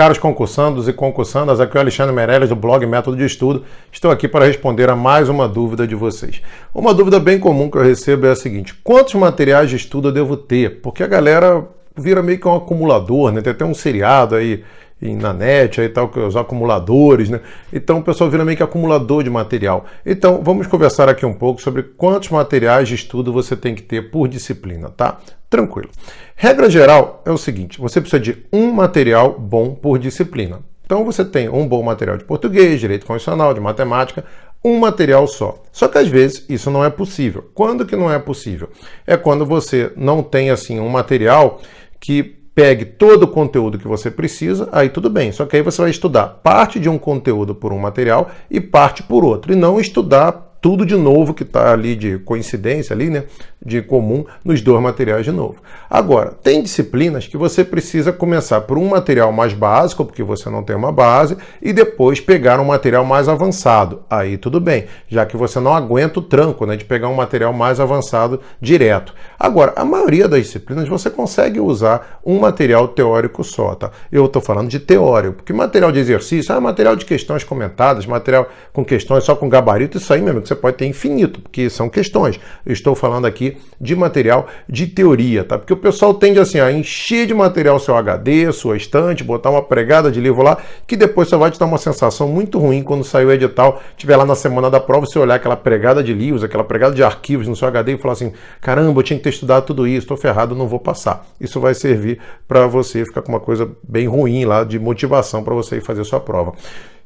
Caros concursandos e concursandas, aqui é o Alexandre Meirelles do blog Método de Estudo. Estou aqui para responder a mais uma dúvida de vocês. Uma dúvida bem comum que eu recebo é a seguinte: quantos materiais de estudo eu devo ter? Porque a galera vira meio que um acumulador, né? Tem até um seriado aí na net aí tal, os acumuladores, né? Então o pessoal vira meio que acumulador de material. Então vamos conversar aqui um pouco sobre quantos materiais de estudo você tem que ter por disciplina, tá? Tranquilo. Regra geral é o seguinte: você precisa de um material bom por disciplina. Então você tem um bom material de português, direito constitucional, de matemática, um material só. Só que às vezes isso não é possível. Quando que não é possível? É quando você não tem assim um material que pegue todo o conteúdo que você precisa, aí tudo bem. Só que aí você vai estudar parte de um conteúdo por um material e parte por outro, e não estudar tudo de novo que está ali de coincidência ali, né, de comum nos dois materiais de novo. Agora, tem disciplinas que você precisa começar por um material mais básico, porque você não tem uma base, e depois pegar um material mais avançado. Aí tudo bem, já que você não aguenta o tranco, né, de pegar um material mais avançado direto. Agora, a maioria das disciplinas você consegue usar um material teórico só, tá? Eu estou falando de teórico, porque material de exercício, ah, material de questões comentadas, material com questões só com gabarito, isso aí mesmo você pode ter infinito, porque são questões. Eu estou falando aqui de material de teoria, tá? Porque o pessoal tende assim a encher de material seu HD, sua estante, botar uma pregada de livro lá, que depois só vai te dar uma sensação muito ruim quando sair o edital, tiver lá na semana da prova, você olhar aquela pregada de livros, aquela pregada de arquivos no seu HD e falar assim: caramba, eu tinha que ter estudado tudo isso, estou ferrado, não vou passar. Isso vai servir para você ficar com uma coisa bem ruim lá de motivação para você ir fazer sua prova.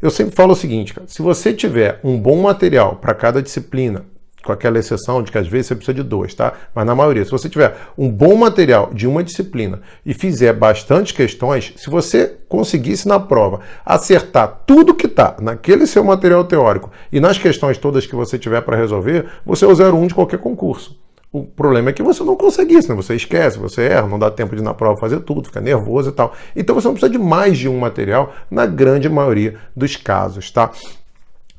Eu sempre falo o seguinte, cara, se você tiver um bom material para cada disciplina, com aquela exceção de que às vezes você precisa de dois, tá? Mas na maioria, se você tiver um bom material de uma disciplina e fizer bastante questões, se você conseguisse na prova acertar tudo que está naquele seu material teórico e nas questões todas que você tiver para resolver, você é o 01 de qualquer concurso. O problema é que você não consegue isso, né? Você esquece, você erra, não dá tempo de na prova fazer tudo, fica nervoso e tal. Então você não precisa de mais de um material na grande maioria dos casos, tá?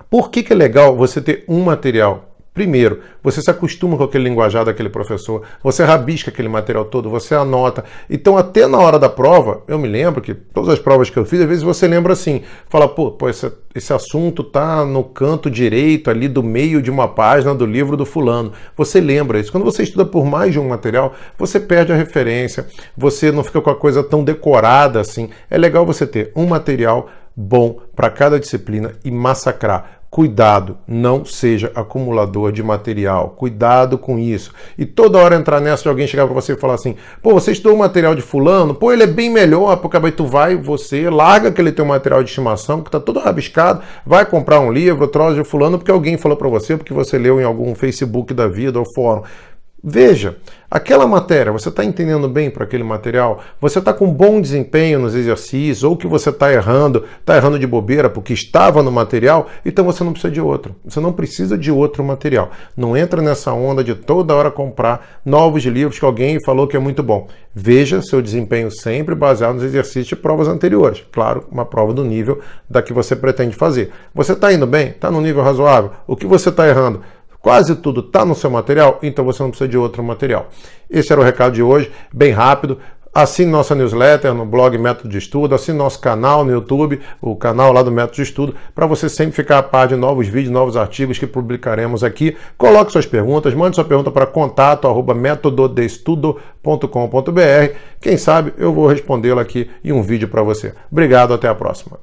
Por que, que é legal você ter um material? Primeiro, você se acostuma com aquele linguajar daquele professor, você rabisca aquele material todo, você anota. Então, até na hora da prova, eu me lembro que todas as provas que eu fiz, às vezes você lembra assim, fala, pô, pô esse, esse assunto tá no canto direito ali do meio de uma página do livro do fulano. Você lembra isso. Quando você estuda por mais de um material, você perde a referência, você não fica com a coisa tão decorada assim. É legal você ter um material bom para cada disciplina e massacrar. Cuidado, não seja acumulador de material. Cuidado com isso. E toda hora entrar nessa de alguém chegar para você e falar assim: pô, você estudou o material de fulano, pô, ele é bem melhor, porque aí tu vai, você larga aquele teu material de estimação, que tá todo rabiscado, vai comprar um livro, troço de fulano, porque alguém falou para você, porque você leu em algum Facebook da vida ou fórum. Veja, aquela matéria, você está entendendo bem para aquele material? Você está com bom desempenho nos exercícios? Ou que você está errando, está errando de bobeira porque estava no material? Então você não precisa de outro. Você não precisa de outro material. Não entra nessa onda de toda hora comprar novos livros que alguém falou que é muito bom. Veja seu desempenho sempre baseado nos exercícios de provas anteriores. Claro, uma prova do nível da que você pretende fazer. Você está indo bem? Está no nível razoável? O que você está errando? Quase tudo está no seu material, então você não precisa de outro material. Esse era o recado de hoje, bem rápido. Assine nossa newsletter no blog Método de Estudo, assine nosso canal no YouTube, o canal lá do Método de Estudo, para você sempre ficar a par de novos vídeos, novos artigos que publicaremos aqui. Coloque suas perguntas, mande sua pergunta para contato arroba métododestudo.com.br. Quem sabe eu vou respondê-la aqui em um vídeo para você. Obrigado, até a próxima.